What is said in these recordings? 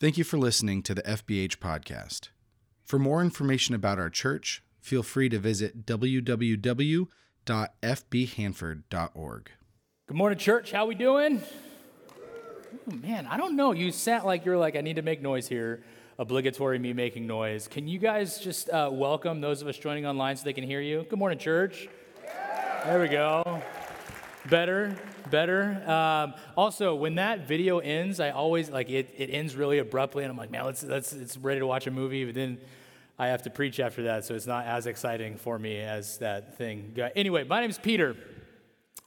Thank you for listening to the FBH podcast. For more information about our church, feel free to visit www.fbhanford.org. Good morning, church. How we doing? Oh, man, I don't know. You sat like you're like, I need to make noise here. Obligatory me making noise. Can you guys just uh, welcome those of us joining online so they can hear you? Good morning, church. There we go. Better, better. Um, also, when that video ends, I always like it. It ends really abruptly, and I'm like, man, let's let's it's ready to watch a movie. But then I have to preach after that, so it's not as exciting for me as that thing. Anyway, my name is Peter.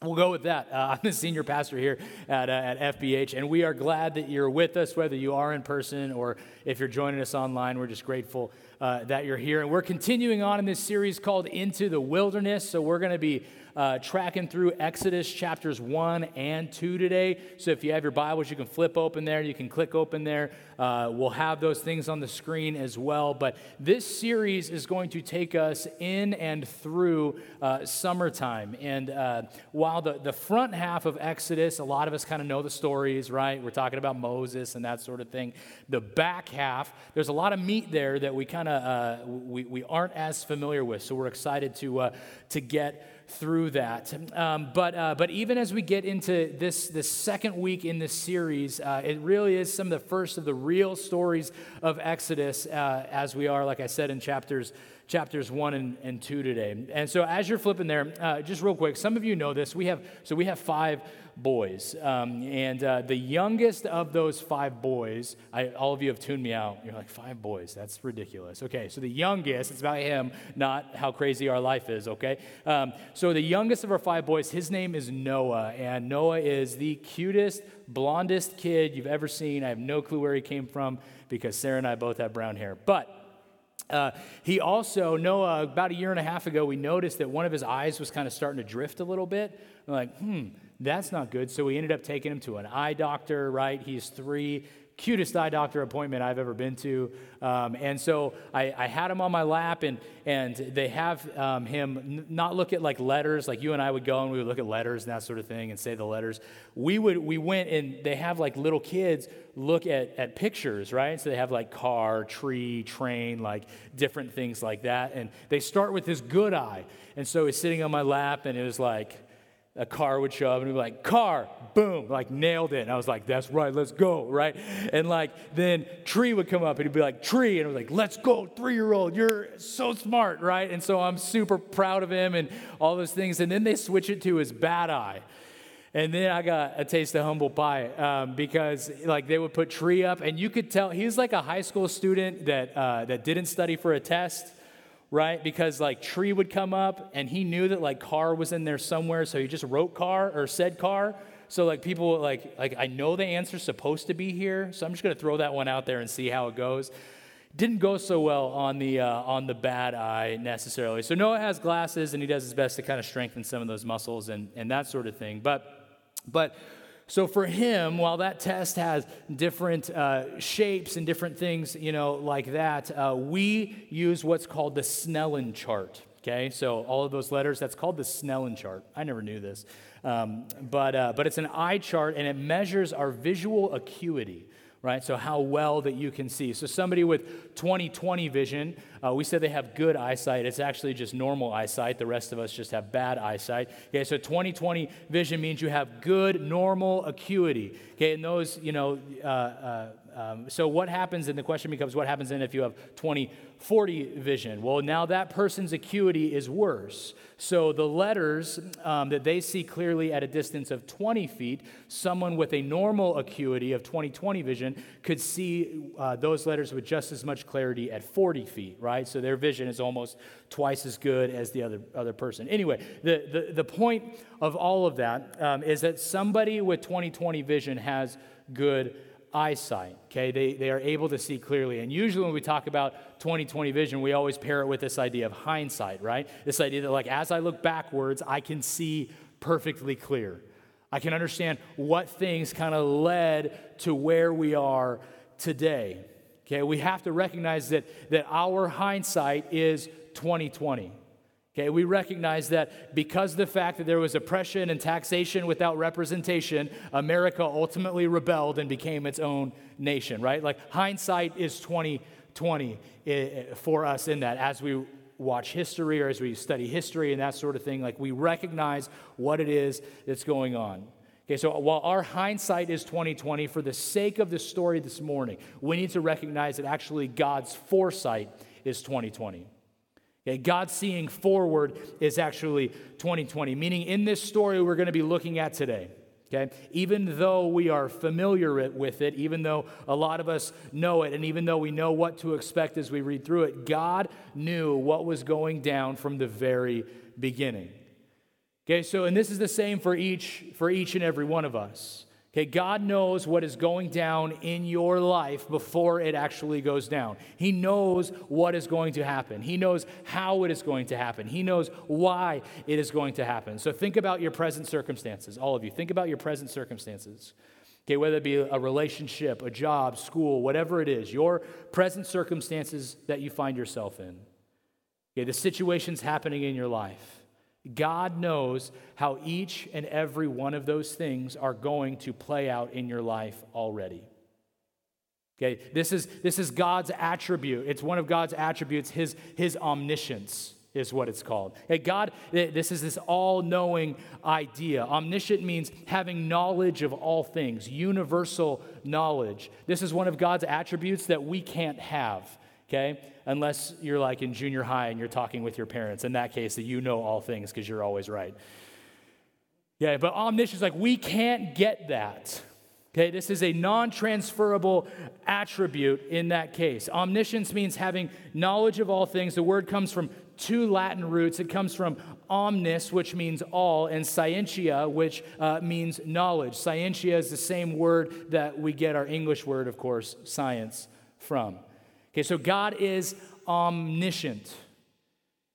We'll go with that. Uh, I'm the senior pastor here at, uh, at FBH, and we are glad that you're with us, whether you are in person or if you're joining us online. We're just grateful uh, that you're here. And we're continuing on in this series called Into the Wilderness. So we're going to be uh, tracking through Exodus chapters 1 and 2 today. So if you have your Bibles, you can flip open there. You can click open there. Uh, we'll have those things on the screen as well. But this series is going to take us in and through uh, summertime. And uh, while the, the front half of Exodus, a lot of us kind of know the stories, right? We're talking about Moses and that sort of thing. The back half, there's a lot of meat there that we kind of uh, we, we aren't as familiar with. So we're excited to, uh, to get through that. Um, but, uh, but even as we get into this, this second week in this series, uh, it really is some of the first of the real stories of Exodus uh, as we are, like I said, in chapters chapters 1 and, and 2 today. And so as you're flipping there, uh, just real quick, some of you know this. We have, so we have five boys. Um, and uh, the youngest of those five boys, I, all of you have tuned me out. You're like, five boys? That's ridiculous. Okay, so the youngest, it's about him, not how crazy our life is, okay? Um, so the youngest of our five boys, his name is Noah. And Noah is the cutest, blondest kid you've ever seen. I have no clue where he came from because Sarah and I both have brown hair. But uh, he also, Noah, about a year and a half ago, we noticed that one of his eyes was kind of starting to drift a little bit. We're like, hmm, that's not good. So we ended up taking him to an eye doctor, right? He's three. Cutest eye doctor appointment I've ever been to. Um, and so I, I, had him on my lap, and, and they have um, him n- not look at like letters, like you and I would go and we would look at letters and that sort of thing and say the letters. We, would, we went and they have like little kids look at, at pictures, right? So they have like car, tree, train, like different things like that. And they start with this good eye. And so he's sitting on my lap, and it was like, a car would show up and be like, car, boom, like nailed it. And I was like, that's right, let's go, right? And like then tree would come up and he'd be like, tree. And I was like, let's go, three year old, you're so smart, right? And so I'm super proud of him and all those things. And then they switch it to his bad eye. And then I got a taste of humble pie um, because like they would put tree up and you could tell he's like a high school student that, uh, that didn't study for a test right? Because like tree would come up and he knew that like car was in there somewhere, so he just wrote car or said car. So like people like like I know the answer's supposed to be here, so I'm just gonna throw that one out there and see how it goes. Didn't go so well on the uh, on the bad eye necessarily. So Noah has glasses and he does his best to kind of strengthen some of those muscles and and that sort of thing. But but so for him, while that test has different uh, shapes and different things, you know, like that, uh, we use what's called the Snellen chart. Okay, so all of those letters, that's called the Snellen chart. I never knew this. Um, but, uh, but it's an eye chart and it measures our visual acuity right? So, how well that you can see. So, somebody with 20 20 vision, uh, we said they have good eyesight. It's actually just normal eyesight. The rest of us just have bad eyesight. Okay, so 20 20 vision means you have good normal acuity. Okay, and those, you know, uh, uh, um, so what happens, and the question becomes, what happens then if you have 20 40 vision? Well, now that person's acuity is worse. So the letters um, that they see clearly at a distance of 20 feet, someone with a normal acuity of 20 20 vision could see uh, those letters with just as much clarity at 40 feet, right? So their vision is almost twice as good as the other, other person. Anyway, the, the, the point of all of that um, is that somebody with 20 20 vision has good eyesight. Okay, they, they are able to see clearly. And usually when we talk about 2020 vision, we always pair it with this idea of hindsight, right? This idea that, like, as I look backwards, I can see perfectly clear. I can understand what things kind of led to where we are today. Okay, we have to recognize that, that our hindsight is 2020. Okay, we recognize that because the fact that there was oppression and taxation without representation, America ultimately rebelled and became its own nation, right? Like hindsight is 2020 eh, eh, for us in that as we watch history or as we study history and that sort of thing, like we recognize what it is that's going on. Okay, so while our hindsight is 2020, for the sake of the story this morning, we need to recognize that actually God's foresight is 2020. Okay, God seeing forward is actually 2020, meaning in this story we're going to be looking at today. Okay? Even though we are familiar with it, even though a lot of us know it, and even though we know what to expect as we read through it, God knew what was going down from the very beginning. Okay, so and this is the same for each for each and every one of us. Okay, God knows what is going down in your life before it actually goes down. He knows what is going to happen. He knows how it is going to happen. He knows why it is going to happen. So think about your present circumstances, all of you. Think about your present circumstances. Okay, whether it be a relationship, a job, school, whatever it is, your present circumstances that you find yourself in. Okay, the situations happening in your life. God knows how each and every one of those things are going to play out in your life already. Okay, this is, this is God's attribute. It's one of God's attributes, his, his omniscience is what it's called. God, this is this all knowing idea. Omniscient means having knowledge of all things, universal knowledge. This is one of God's attributes that we can't have okay? Unless you're like in junior high and you're talking with your parents. In that case, that you know all things because you're always right. Yeah, but omniscience, like we can't get that. Okay, this is a non transferable attribute in that case. Omniscience means having knowledge of all things. The word comes from two Latin roots. It comes from omnis, which means all, and scientia, which uh, means knowledge. Scientia is the same word that we get our English word, of course, science, from. Okay, so God is omniscient.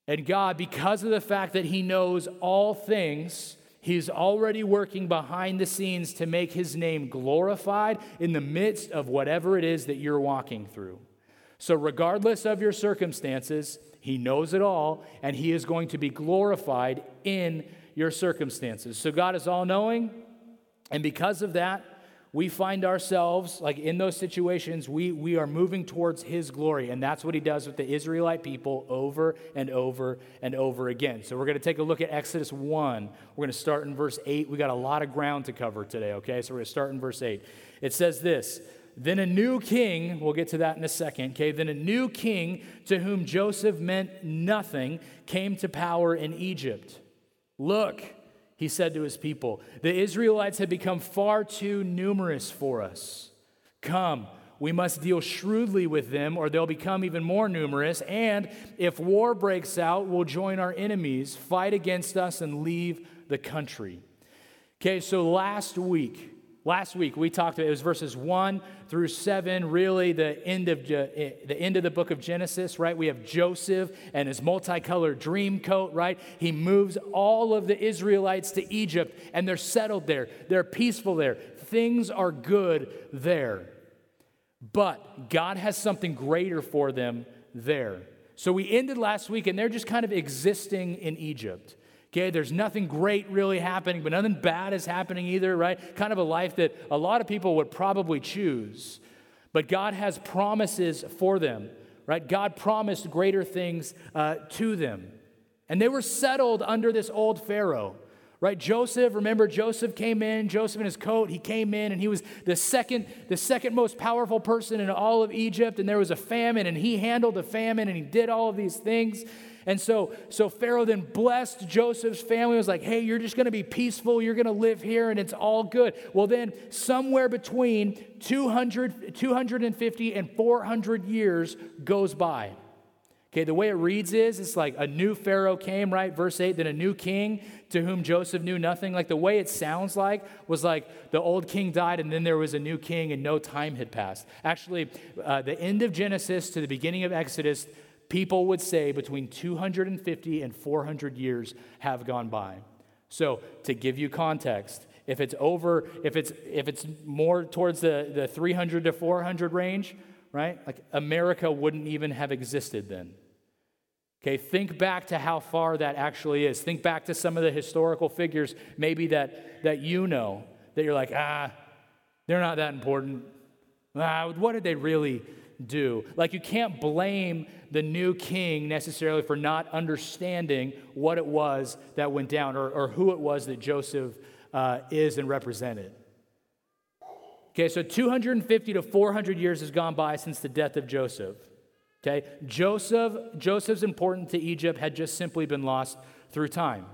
And God, because of the fact that He knows all things, He's already working behind the scenes to make His name glorified in the midst of whatever it is that you're walking through. So, regardless of your circumstances, He knows it all, and He is going to be glorified in your circumstances. So, God is all knowing, and because of that, we find ourselves, like in those situations, we, we are moving towards His glory. And that's what He does with the Israelite people over and over and over again. So we're going to take a look at Exodus 1. We're going to start in verse 8. We got a lot of ground to cover today, okay? So we're going to start in verse 8. It says this Then a new king, we'll get to that in a second, okay? Then a new king to whom Joseph meant nothing came to power in Egypt. Look, he said to his people, The Israelites have become far too numerous for us. Come, we must deal shrewdly with them, or they'll become even more numerous. And if war breaks out, we'll join our enemies, fight against us, and leave the country. Okay, so last week, Last week we talked about it was verses 1 through 7, really the end of eh, the end of the book of Genesis, right? We have Joseph and his multicolored dream coat, right? He moves all of the Israelites to Egypt and they're settled there. They're peaceful there. Things are good there. But God has something greater for them there. So we ended last week and they're just kind of existing in Egypt. Okay, there's nothing great really happening, but nothing bad is happening either, right? Kind of a life that a lot of people would probably choose. But God has promises for them, right? God promised greater things uh, to them. And they were settled under this old Pharaoh, right? Joseph, remember Joseph came in, Joseph in his coat, he came in and he was the second, the second most powerful person in all of Egypt. And there was a famine and he handled the famine and he did all of these things. And so, so Pharaoh then blessed Joseph's family. was like, hey, you're just to be peaceful. You're to live here and it's all good. Well, then somewhere between 200, 250 and 400 years goes by. Okay, the way it reads is it's like a new Pharaoh came, right? Verse 8, then a new king to whom Joseph knew nothing. Like the way it sounds like was like the old king died and then there was a new king and no time had passed. Actually, uh, the end of Genesis to the beginning of Exodus, people would say between 250 and 400 years have gone by. So, to give you context, if it's over, if it's if it's more towards the, the 300 to 400 range, right? Like America wouldn't even have existed then. Okay, think back to how far that actually is. Think back to some of the historical figures, maybe that, that you know, that you're like, ah, they're not that important. Ah, what did they really do? Like, you can't blame the new king necessarily for not understanding what it was that went down or, or who it was that Joseph uh, is and represented. Okay, so 250 to 400 years has gone by since the death of Joseph. Okay? Joseph, Joseph's importance to Egypt had just simply been lost through time.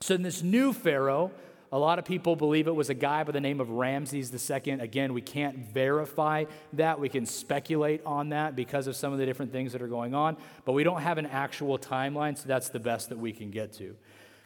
So in this new Pharaoh, a lot of people believe it was a guy by the name of Ramses II. Again, we can't verify that. We can speculate on that because of some of the different things that are going on, but we don't have an actual timeline, so that's the best that we can get to.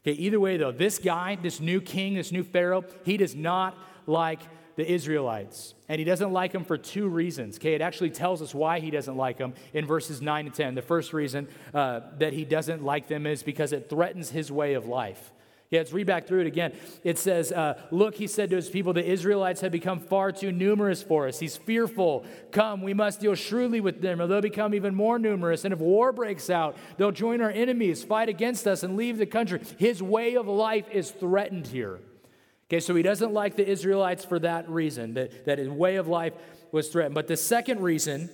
Okay, either way, though, this guy, this new king, this new Pharaoh, he does not like the Israelites. And he doesn't like them for two reasons. Okay, it actually tells us why he doesn't like them in verses 9 and 10. The first reason uh, that he doesn't like them is because it threatens his way of life. Yeah, let's read back through it again. It says, uh, Look, he said to his people, the Israelites have become far too numerous for us. He's fearful. Come, we must deal shrewdly with them, or they'll become even more numerous. And if war breaks out, they'll join our enemies, fight against us, and leave the country. His way of life is threatened here. Okay, so he doesn't like the Israelites for that reason, that, that his way of life was threatened. But the second reason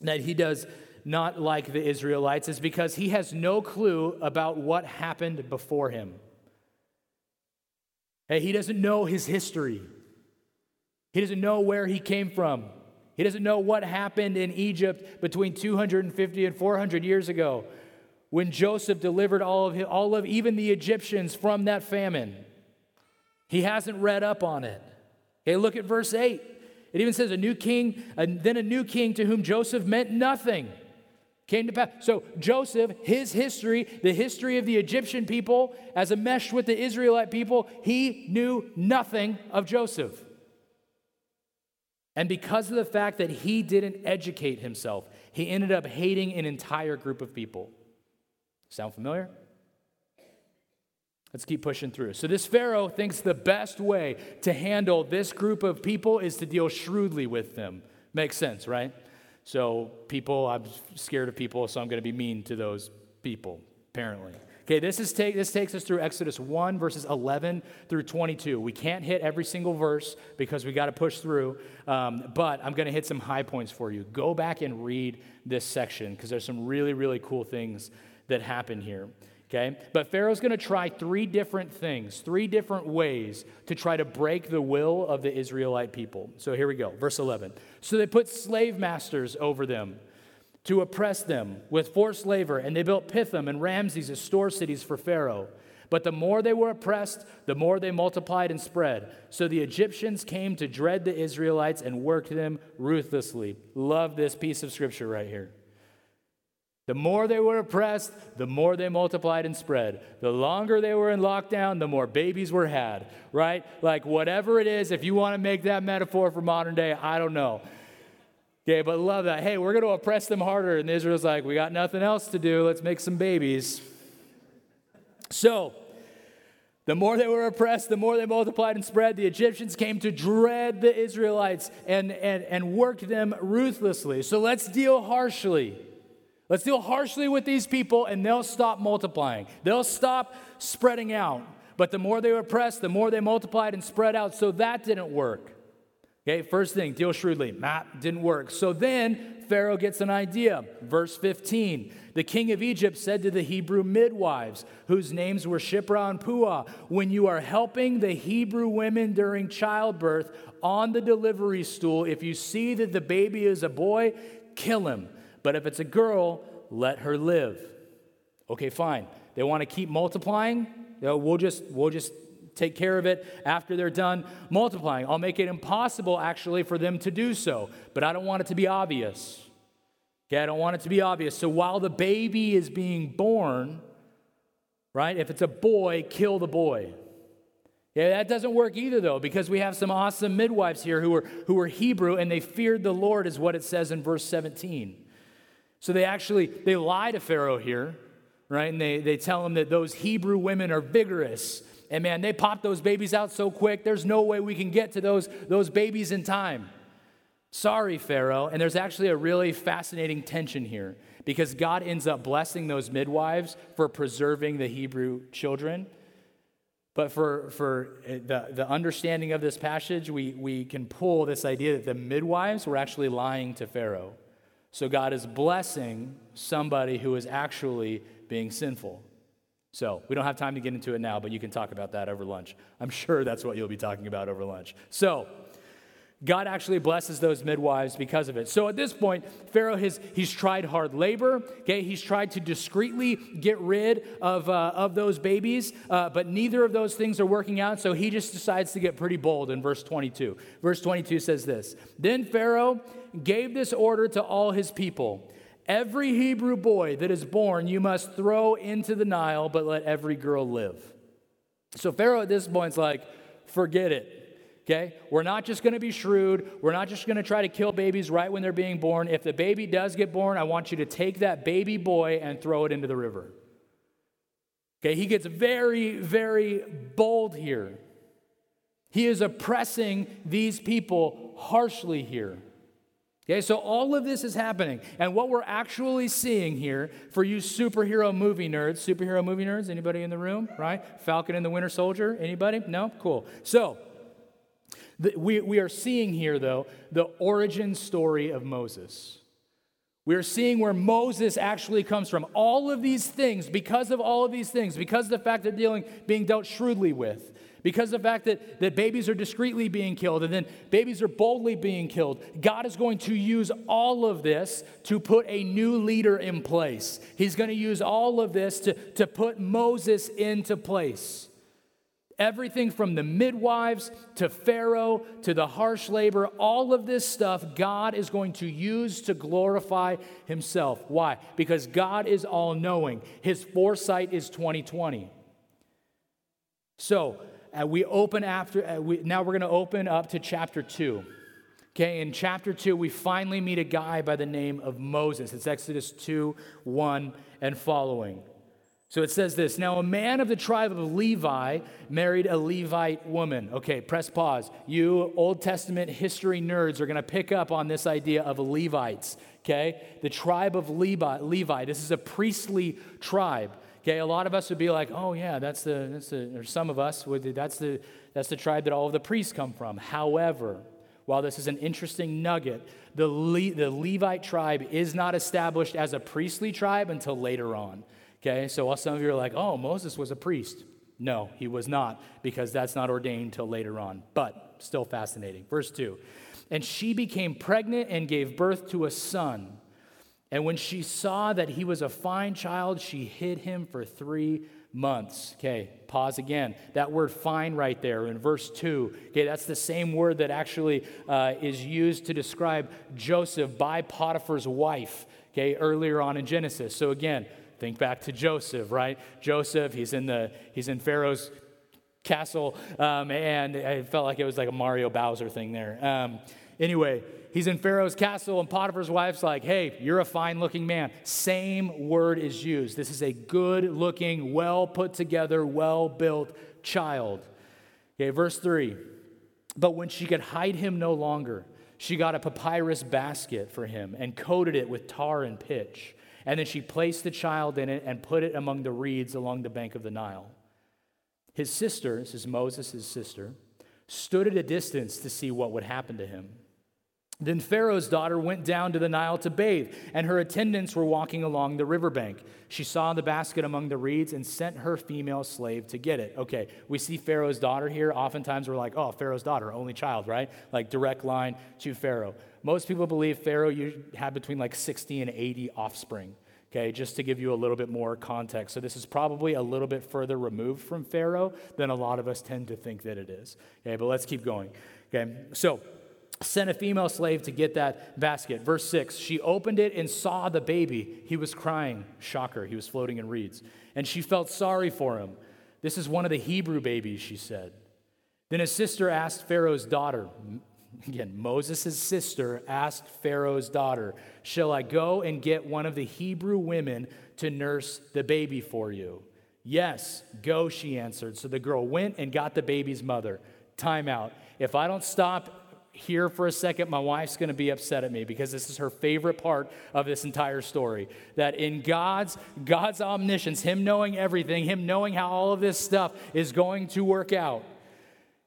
that he does not like the Israelites is because he has no clue about what happened before him. Hey, he doesn't know his history. He doesn't know where he came from. He doesn't know what happened in Egypt between 250 and 400 years ago when Joseph delivered all of, his, all of even the Egyptians from that famine. He hasn't read up on it. Okay, look at verse 8. It even says, a new king, and then a new king to whom Joseph meant nothing came to pass. So, Joseph, his history, the history of the Egyptian people, as a mesh with the Israelite people, he knew nothing of Joseph. And because of the fact that he didn't educate himself, he ended up hating an entire group of people. Sound familiar? Let's keep pushing through. So, this Pharaoh thinks the best way to handle this group of people is to deal shrewdly with them. Makes sense, right? So, people, I'm scared of people, so I'm going to be mean to those people, apparently. Okay, this, is take, this takes us through Exodus 1, verses 11 through 22. We can't hit every single verse because we got to push through, um, but I'm going to hit some high points for you. Go back and read this section because there's some really, really cool things that happen here. Okay? But Pharaoh's going to try three different things, three different ways to try to break the will of the Israelite people. So here we go, verse 11. So they put slave masters over them to oppress them with forced labor, and they built Pithom and Ramses as store cities for Pharaoh. But the more they were oppressed, the more they multiplied and spread. So the Egyptians came to dread the Israelites and worked them ruthlessly. Love this piece of scripture right here. The more they were oppressed, the more they multiplied and spread. The longer they were in lockdown, the more babies were had, right? Like, whatever it is, if you want to make that metaphor for modern day, I don't know. Okay, but love that. Hey, we're going to oppress them harder. And Israel's like, we got nothing else to do. Let's make some babies. So, the more they were oppressed, the more they multiplied and spread. The Egyptians came to dread the Israelites and, and, and worked them ruthlessly. So let's deal harshly. Let's deal harshly with these people and they'll stop multiplying. They'll stop spreading out. But the more they were oppressed, the more they multiplied and spread out. So that didn't work. Okay, first thing, deal shrewdly. That didn't work. So then Pharaoh gets an idea. Verse 15 The king of Egypt said to the Hebrew midwives, whose names were Shiphrah and Puah, When you are helping the Hebrew women during childbirth on the delivery stool, if you see that the baby is a boy, kill him. But if it's a girl, let her live. Okay, fine. They want to keep multiplying? You know, we'll just we'll just take care of it after they're done multiplying. I'll make it impossible actually for them to do so, but I don't want it to be obvious. Okay, I don't want it to be obvious. So while the baby is being born, right? If it's a boy, kill the boy. Yeah, that doesn't work either, though, because we have some awesome midwives here who were, who were Hebrew and they feared the Lord, is what it says in verse 17. So they actually they lie to Pharaoh here, right? And they, they tell him that those Hebrew women are vigorous. And man, they pop those babies out so quick, there's no way we can get to those, those babies in time. Sorry, Pharaoh. And there's actually a really fascinating tension here because God ends up blessing those midwives for preserving the Hebrew children. But for, for uh, the, the understanding of this passage, we, we can pull this idea that the midwives were actually lying to Pharaoh. So God is blessing somebody who is actually being sinful. So we don't have time to get into it now, but you can talk about that over lunch. I'm sure that's what you'll be talking about over lunch. So, God actually blesses those midwives because of it. So at this point, Pharaoh has he's tried hard labor. Okay, he's tried to discreetly get rid of uh, of those babies, uh, but neither of those things are working out. So he just decides to get pretty bold in verse 22. Verse 22 says this: Then Pharaoh gave this order to all his people. Every Hebrew boy that is born you must throw into the Nile, but let every girl live. So Pharaoh at this point is like, forget it okay? We're not just to be shrewd. We're not just to try to kill babies right when they're being born. If the baby does get born, I want you to take that baby boy and throw it into the river. Okay, he gets very, very bold here. He is oppressing these people harshly here. Okay, so all of this is happening. And what we're actually seeing here for you superhero movie nerds, superhero movie nerds, anybody in the room, right? Falcon and the Winter Soldier, anybody? No? Cool. So, we, we are seeing here, though, the origin story of Moses. We are seeing where Moses actually comes from. All of these things, because of all of these things, because of the fact they're dealing, being dealt shrewdly with, because of the fact that, that babies are discreetly being killed and then babies are boldly being killed, God is going to use all of this to put a new leader in place. He's going to use all of this to, to put Moses into place. Everything from the midwives to Pharaoh to the harsh labor, all of this stuff God is going to use to glorify himself. Why? Because God is all knowing. His foresight is 2020. So, uh, we open after, uh, we, now we're going to open up to chapter 2. Okay, in chapter 2, we finally meet a guy by the name of Moses. It's Exodus 2 1 and following. So it says this Now, a man of the tribe of Levi married a Levite woman. Okay, press pause. You Old Testament history nerds are going to pick up on this idea of Levites. Okay, the tribe of Levi, Levi. This is a priestly tribe. Okay, a lot of us would be like, oh yeah, that's the, that's the or some of us would, that's the, that's the tribe that all of the priests come from. However, while this is an interesting nugget, the, Le- the Levite tribe is not established as a priestly tribe until later on. Okay, so while some of you are like, oh, Moses was a priest. No, he was not, because that's not ordained till later on, but still fascinating. Verse 2 And she became pregnant and gave birth to a son. And when she saw that he was a fine child, she hid him for three months. Okay, pause again. That word fine right there in verse 2. Okay, that's the same word that actually uh, is used to describe Joseph by Potiphar's wife, okay, earlier on in Genesis. So again, Think back to Joseph, right? Joseph, he's in, the, he's in Pharaoh's castle, um, and it felt like it was like a Mario Bowser thing there. Um, anyway, he's in Pharaoh's castle, and Potiphar's wife's like, hey, you're a fine looking man. Same word is used. This is a good looking, well put together, well built child. Okay, verse 3. But when she could hide him no longer, she got a papyrus basket for him and coated it with tar and pitch. And then she placed the child in it and put it among the reeds along the bank of the Nile. His sister, this is Moses' sister, stood at a distance to see what would happen to him. Then Pharaoh's daughter went down to the Nile to bathe, and her attendants were walking along the riverbank. She saw the basket among the reeds and sent her female slave to get it. Okay, we see Pharaoh's daughter here. Oftentimes we're like, oh, Pharaoh's daughter, only child, right? Like direct line to Pharaoh. Most people believe Pharaoh had between like 60 and 80 offspring. Okay, just to give you a little bit more context. So, this is probably a little bit further removed from Pharaoh than a lot of us tend to think that it is. Okay, but let's keep going. Okay, so sent a female slave to get that basket. Verse 6 She opened it and saw the baby. He was crying. Shocker, he was floating in reeds. And she felt sorry for him. This is one of the Hebrew babies, she said. Then his sister asked Pharaoh's daughter, Again, Moses' sister asked Pharaoh's daughter, Shall I go and get one of the Hebrew women to nurse the baby for you? Yes, go, she answered. So the girl went and got the baby's mother. Time out. If I don't stop here for a second, my wife's going to be upset at me because this is her favorite part of this entire story. That in God's God's omniscience, him knowing everything, him knowing how all of this stuff is going to work out.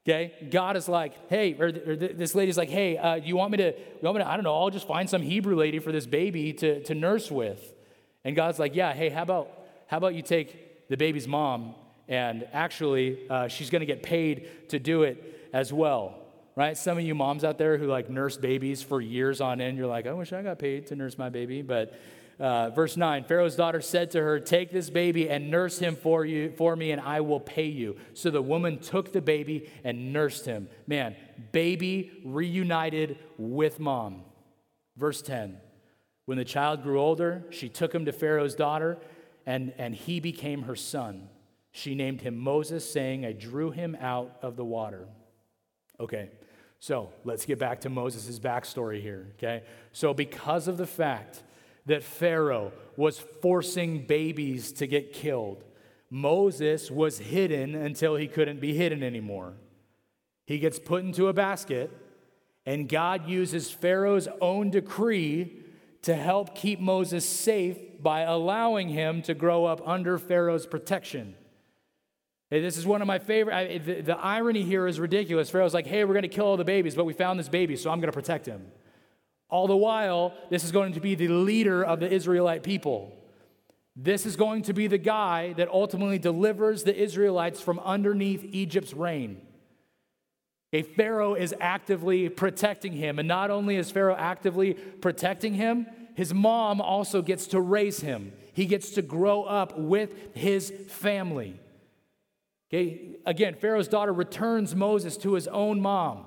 Okay, God is like, hey, or, or this lady's like, hey, uh, you want me to? You want me to? I don't know. I'll just find some Hebrew lady for this baby to, to nurse with. And God's like, yeah, hey, how about how about you take the baby's mom and actually uh, she's going to get paid to do it as well right? Some of you moms out there who like nurse babies for years on end, you're like, I wish I got paid to nurse my baby. But uh, verse 9 Pharaoh's daughter said to her, Take this baby and nurse him for, you, for me, and I will pay you. So the woman took the baby and nursed him. Man, baby reunited with mom. Verse 10 When the child grew older, she took him to Pharaoh's daughter, and, and he became her son. She named him Moses, saying, I drew him out of the water. Okay, so let's get back to Moses' backstory here, okay? So, because of the fact that Pharaoh was forcing babies to get killed, Moses was hidden until he couldn't be hidden anymore. He gets put into a basket, and God uses Pharaoh's own decree to help keep Moses safe by allowing him to grow up under Pharaoh's protection. This is one of my favorite. I, the, the, irony here is ridiculous. Pharaoh's like, hey, we're going to kill all the babies, but we found this baby, so I'm going to protect him. All the while, this is going to be the leader of the Israelite people. This is going to be the guy that ultimately delivers the Israelites from underneath Egypt's reign. A Pharaoh is actively protecting him. And not only is Pharaoh actively protecting him, his mom also gets to raise him. He gets to grow up with his family. Okay, again, Pharaoh's daughter returns Moses to his own mom.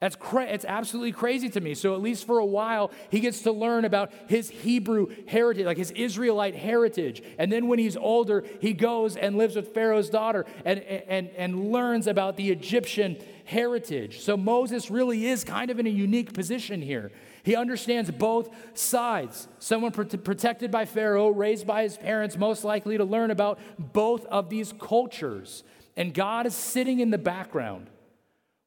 That's cra- it's absolutely crazy to me. So at least for a while, he gets to learn about his Hebrew heritage, like his Israelite heritage. And then when he's older, he goes and lives with Pharaoh's daughter and, and, and learns about the Egyptian heritage. So Moses really is kind of in a unique position here. He understands both sides. Someone protected by Pharaoh, raised by his parents, most likely to learn about both of these cultures. And God is sitting in the background,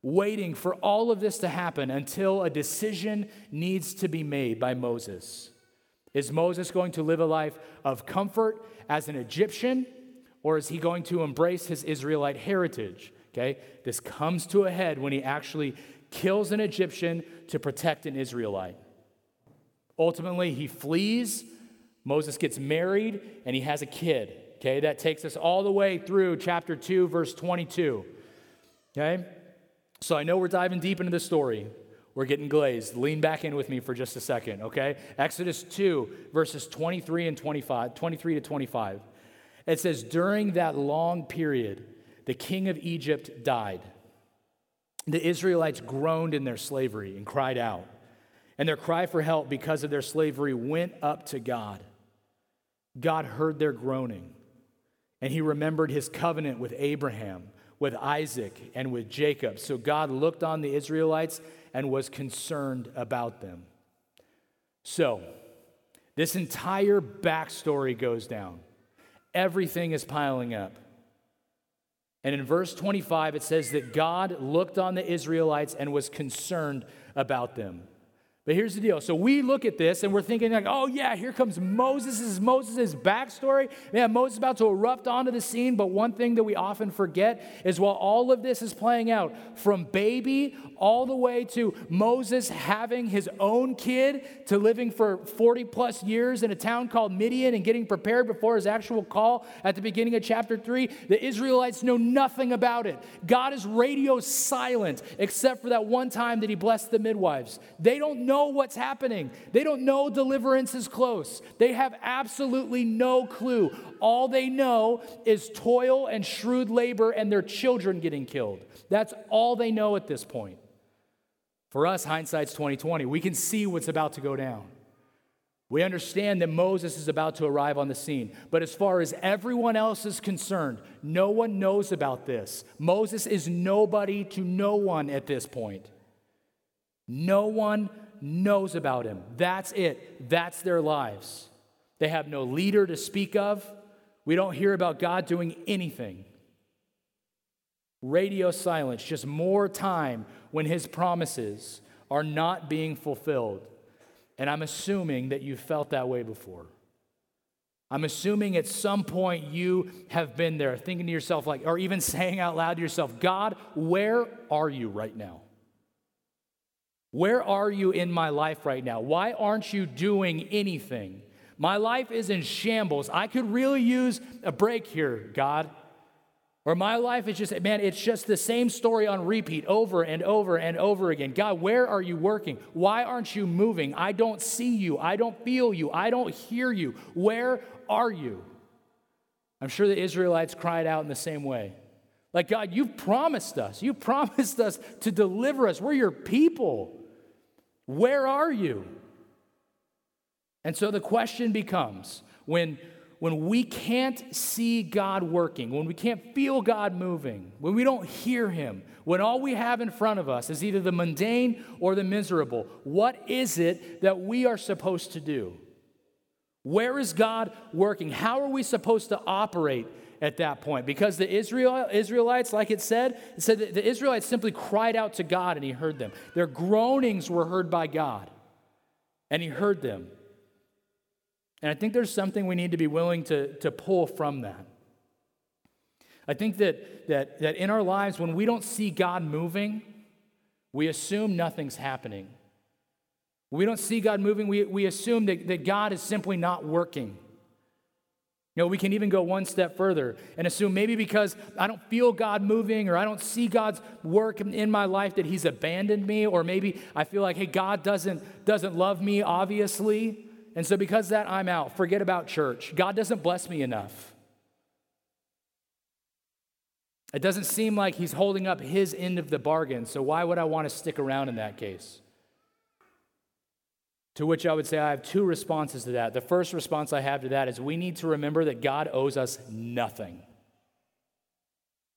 waiting for all of this to happen until a decision needs to be made by Moses. Is Moses going to live a life of comfort as an Egyptian, or is he going to embrace his Israelite heritage? Okay, this comes to a head when he actually kills an Egyptian to protect an Israelite. Ultimately, he flees. Moses gets married and he has a kid. Okay, that takes us all the way through chapter 2, verse 22. Okay, so I know we're diving deep into the story. We're getting glazed. Lean back in with me for just a second, okay? Exodus 2, verses 23 and 25, 23 to 25. It says, During that long period, the king of Egypt died. The Israelites groaned in their slavery and cried out. And their cry for help because of their slavery went up to God. God heard their groaning and he remembered his covenant with Abraham, with Isaac, and with Jacob. So God looked on the Israelites and was concerned about them. So, this entire backstory goes down. Everything is piling up. And in verse 25, it says that God looked on the Israelites and was concerned about them. But here's the deal. So we look at this and we're thinking like, oh yeah, here comes Moses. Is Moses' backstory. Man, Moses is about to erupt onto the scene. But one thing that we often forget is while all of this is playing out, from baby all the way to Moses having his own kid to living for 40 plus years in a town called Midian and getting prepared before his actual call at the beginning of chapter 3, the Israelites know nothing about it. God is radio silent except for that one time that he blessed the midwives. They don't know what's happening. They don't know deliverance is close. They have absolutely no clue. All they know is toil and shrewd labor and their children getting killed. That's all they know at this point. For us, hindsight's 2020. We can see what's about to go down. We understand that Moses is about to arrive on the scene. But as far as everyone else is concerned, no one knows about this. Moses is nobody to no one at this point. No one knows about him. That's it. That's their lives. They have no leader to speak of. We don't hear about God doing anything. Radio silence, just more time when his promises are not being fulfilled. And I'm assuming that you felt that way before. I'm assuming at some point you have been there thinking to yourself, like, or even saying out loud to yourself, God, where are you right now? Where are you in my life right now? Why aren't you doing anything? My life is in shambles. I could really use a break here, God. Or my life is just, man, it's just the same story on repeat over and over and over again. God, where are you working? Why aren't you moving? I don't see you. I don't feel you. I don't hear you. Where are you? I'm sure the Israelites cried out in the same way. Like, God, you've promised us. You promised us to deliver us. We're your people. Where are you? And so the question becomes when, when we can't see God working, when we can't feel God moving, when we don't hear Him, when all we have in front of us is either the mundane or the miserable, what is it that we are supposed to do? Where is God working? How are we supposed to operate at that point? Because the Israel, Israelites, like it said, it said that the Israelites simply cried out to God and he heard them. Their groanings were heard by God and he heard them. And I think there's something we need to be willing to, to pull from that. I think that, that, that in our lives, when we don't see God moving, we assume nothing's happening. We don't see God moving, we, we assume that, that God is simply not working. Know, we can even go one step further and assume maybe because I don't feel God moving or I don't see God's work in my life that He's abandoned me, or maybe I feel like, hey, God doesn't, doesn't love me, obviously. And so because that, I'm out. Forget about church. God doesn't bless me enough. It doesn't seem like He's holding up His end of the bargain, so why would I want to stick around in that case? To which I would say I have two responses to that. The first response I have to that is we need to remember that God owes us nothing.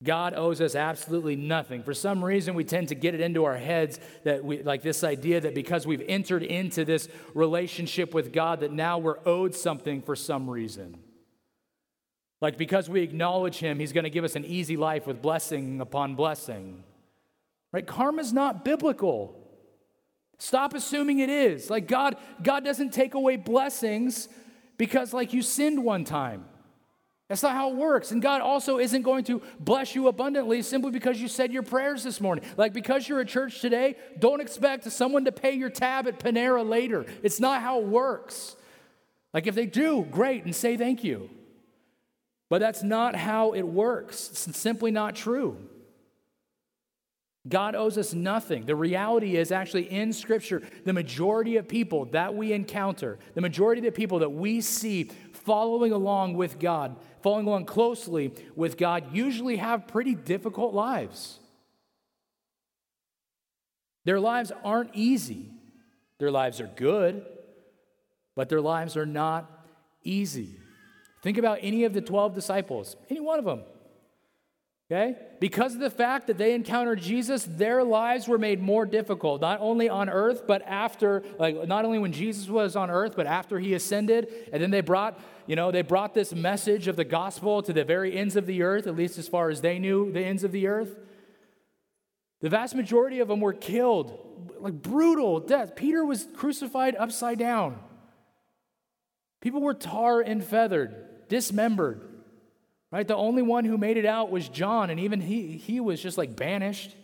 God owes us absolutely nothing. For some reason, we tend to get it into our heads that we, like this idea that because we've entered into this relationship with God, that now we're owed something for some reason. Like because we acknowledge Him, He's going to give us an easy life with blessing upon blessing. Right? Karma's not biblical. Stop assuming it is. Like God, God doesn't take away blessings because like you sinned one time. That's not how it works. And God also isn't going to bless you abundantly simply because you said your prayers this morning. Like because you're at church today, don't expect someone to pay your tab at Panera later. It's not how it works. Like if they do, great, and say thank you. But that's not how it works. It's simply not true. God owes us nothing. The reality is actually in Scripture, the majority of people that we encounter, the majority of the people that we see following along with God, following along closely with God, usually have pretty difficult lives. Their lives aren't easy. Their lives are good, but their lives are not easy. Think about any of the 12 disciples, any one of them. Okay? Because of the fact that they encountered Jesus, their lives were made more difficult, not only on earth, but after, like, not only when Jesus was on earth, but after he ascended. And then they brought, you know, they brought this message of the gospel to the very ends of the earth, at least as far as they knew the ends of the earth. The vast majority of them were killed, like brutal death. Peter was crucified upside down. People were tar and feathered, dismembered. Right? The only one who made it out was John, and even he, he was just like banished.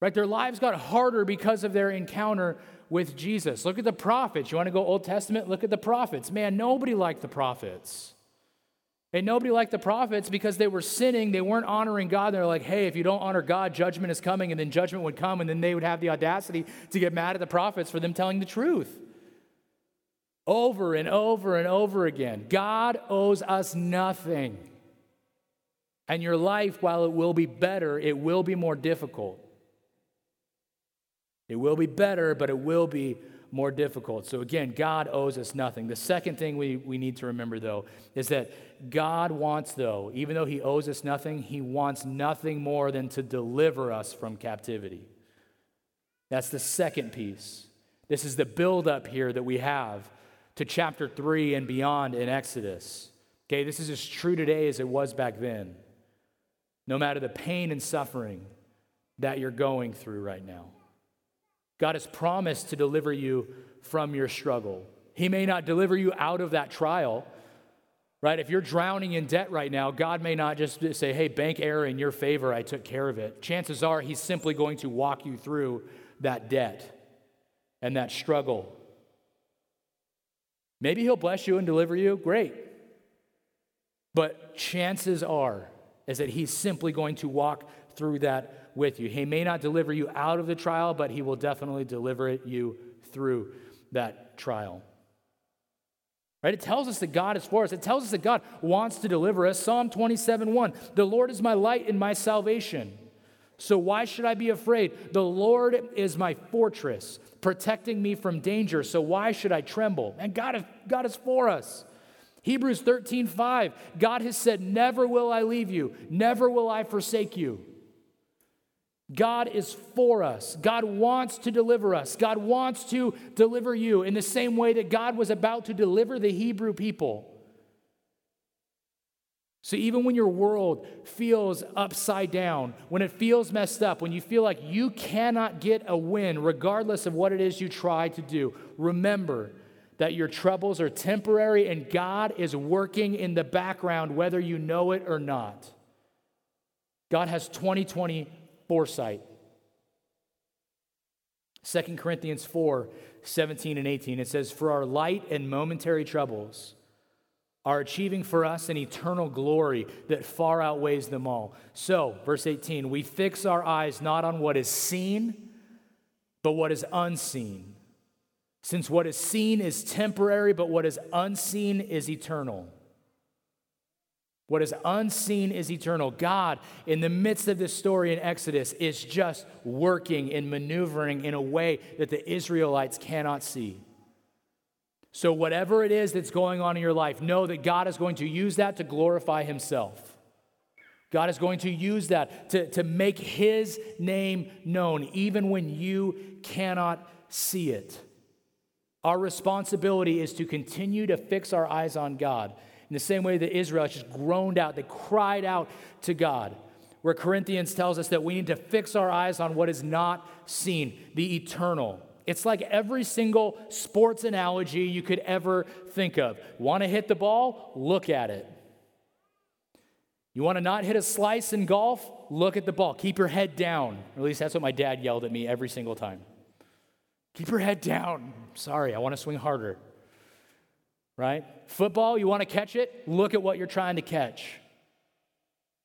Right? Their lives got harder because of their encounter with Jesus. Look at the prophets. You want to go Old Testament? Look at the prophets. Man, nobody liked the prophets. And nobody liked the prophets because they were sinning. They weren't honoring God. They're like, hey, if you don't honor God, judgment is coming. And then judgment would come. And then they would have the audacity to get mad at the prophets for them telling the truth over and over and over again. God owes us nothing. And your life, while it will be better, it will be more difficult. It will be better, but it will be more difficult. So, again, God owes us nothing. The second thing we, we need to remember, though, is that God wants, though, even though He owes us nothing, He wants nothing more than to deliver us from captivity. That's the second piece. This is the buildup here that we have to chapter 3 and beyond in Exodus. Okay, this is as true today as it was back then. No matter the pain and suffering that you're going through right now. God has promised to deliver you from your struggle. He may not deliver you out of that trial, right? If you're drowning in debt right now, God may not just say, hey, bank error in your favor, I took care of it. Chances are He's simply going to walk you through that debt and that struggle. Maybe He'll bless you and deliver you, great. But chances are is that He's simply going to walk through that with you. He may not deliver you out of the trial, but He will definitely deliver you through that trial. Right? It tells us that God is for us. It tells us that God wants to deliver us. Psalm 27 1 The Lord is my light and my salvation. So why should I be afraid? The Lord is my fortress, protecting me from danger. So why should I tremble? And God is, God is for us. Hebrews 13 5 God has said, Never will I leave you, never will I forsake you. God is for us. God wants to deliver us. God wants to deliver you in the same way that God was about to deliver the Hebrew people. So, even when your world feels upside down, when it feels messed up, when you feel like you cannot get a win, regardless of what it is you try to do, remember that your troubles are temporary and God is working in the background, whether you know it or not. God has 2020 foresight. 2 Corinthians 4 17 and 18, it says, For our light and momentary troubles are achieving for us an eternal glory that far outweighs them all. So, verse 18, we fix our eyes not on what is seen, but what is unseen. Since what is seen is temporary, but what is unseen is eternal. What is unseen is eternal. God, in the midst of this story in Exodus, is just working and maneuvering in a way that the Israelites cannot see. So, whatever it is that's going on in your life, know that God is going to use that to glorify Himself. God is going to use that to, to make His name known, even when you cannot see it. Our responsibility is to continue to fix our eyes on God in the same way that Israel just groaned out, they cried out to God. Where Corinthians tells us that we need to fix our eyes on what is not seen, the eternal. It's like every single sports analogy you could ever think of. Want to hit the ball? Look at it. You want to not hit a slice in golf? Look at the ball. Keep your head down. Or at least that's what my dad yelled at me every single time. Keep your head down. Sorry, I want to swing harder right? Football, you want to catch it? Look at what you're trying to catch.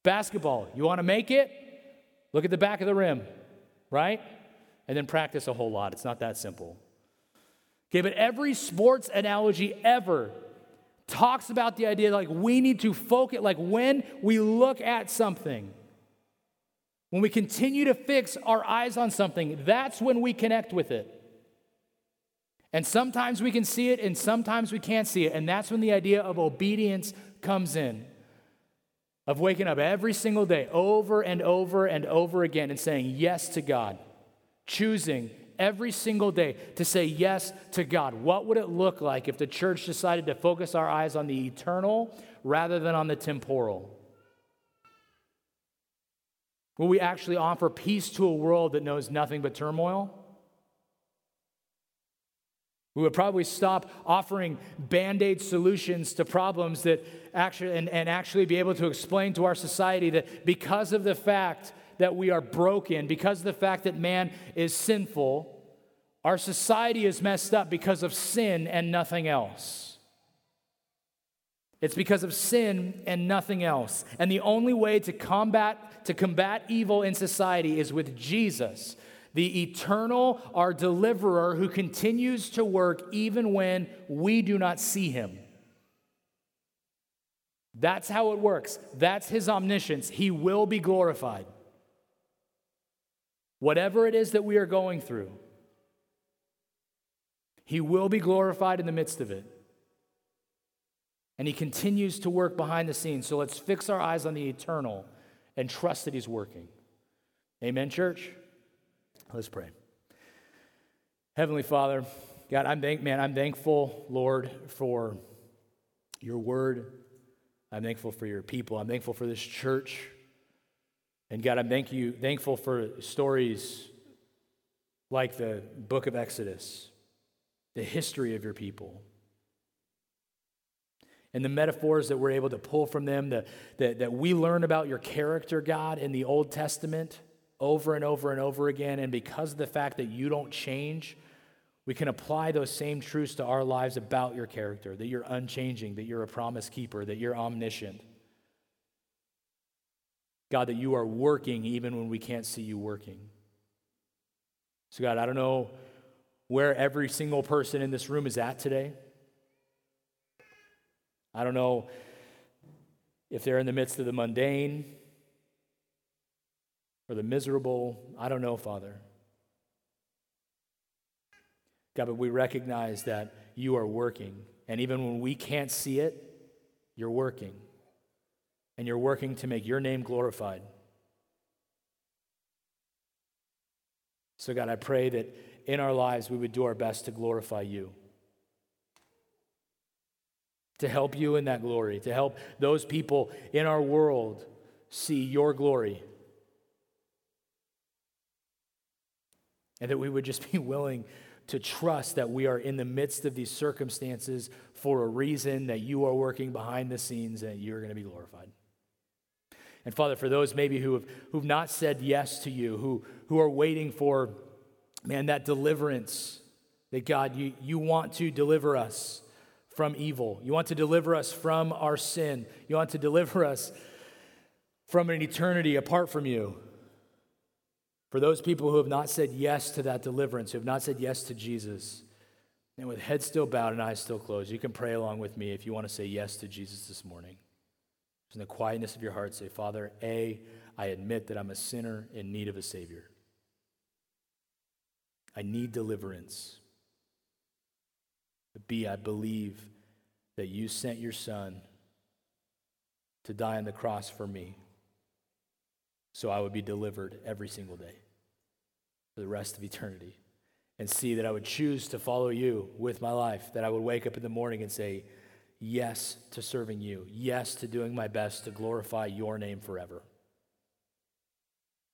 Basketball, you want to make it? Look at the back of the rim, right? And then practice a whole lot. It's not that simple. Okay, but every sports analogy ever talks about the idea like we need to focus, like when we look at something, when we continue to fix our eyes on something, that's when we connect with it. And sometimes we can see it and sometimes we can't see it. And that's when the idea of obedience comes in of waking up every single day over and over and over again and saying yes to God, choosing every single day to say yes to God. What would it look like if the church decided to focus our eyes on the eternal rather than on the temporal? Will we actually offer peace to a world that knows nothing but turmoil? We would probably stop offering band aid solutions to problems that actually, and, and actually be able to explain to our society that because of the fact that we are broken, because of the fact that man is sinful, our society is messed up because of sin and nothing else. It's because of sin and nothing else. And the only way to combat to combat evil in society is with Jesus the eternal, our deliverer, who continues to work even when we do not see him. That's how it works. That's his omniscience. He will be glorified. Whatever it is that we are going through, he will be glorified in the midst of it. And he continues to work behind the scenes. So let's fix our eyes on the eternal and trust that he's working. Amen, church? Let's pray. Heavenly Father, God, I'm thank, man, I'm thankful, Lord, for your word. I'm thankful for your people. I'm thankful for this church. And God, I'm thank you, thankful for stories like the book of Exodus, the history of your people. And the metaphors that we're able to pull from them, the, the, that we learn about your character, God, in the Old Testament over and over and over again. And because of the fact that you don't change, we can apply those same truths to our lives about your character that you're unchanging, that you're a promise keeper, that you're omniscient. God, that you are working even when we can't see you working. So, God, I don't know where every single person in this room is at today. I don't know if they're in the midst of the mundane or the miserable. I don't know, Father. God, but we recognize that you are working. And even when we can't see it, you're working. And you're working to make your name glorified. So, God, I pray that in our lives we would do our best to glorify you to help you in that glory, to help those people in our world see your glory. And that we would just be willing to trust that we are in the midst of these circumstances for a reason, that you are working behind the scenes, and you're going to be glorified. And Father, for those maybe who have who've not said yes to you, who, who are waiting for, man, that deliverance, that God, you, you want to deliver us from evil. You want to deliver us from our sin. You want to deliver us from an eternity apart from you. For those people who have not said yes to that deliverance, who have not said yes to Jesus, and with head still bowed and eyes still closed, you can pray along with me if you want to say yes to Jesus this morning. In the quietness of your heart, say, Father, A, I admit that I'm a sinner in need of a Savior. I need deliverance. But B, I believe that you sent your son to die on the cross for me so I would be delivered every single day for the rest of eternity. And see that I would choose to follow you with my life, that I would wake up in the morning and say, Yes to serving you, yes to doing my best to glorify your name forever.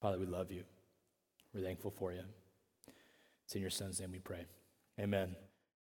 Father, we love you. We're thankful for you. It's in your son's name we pray. Amen.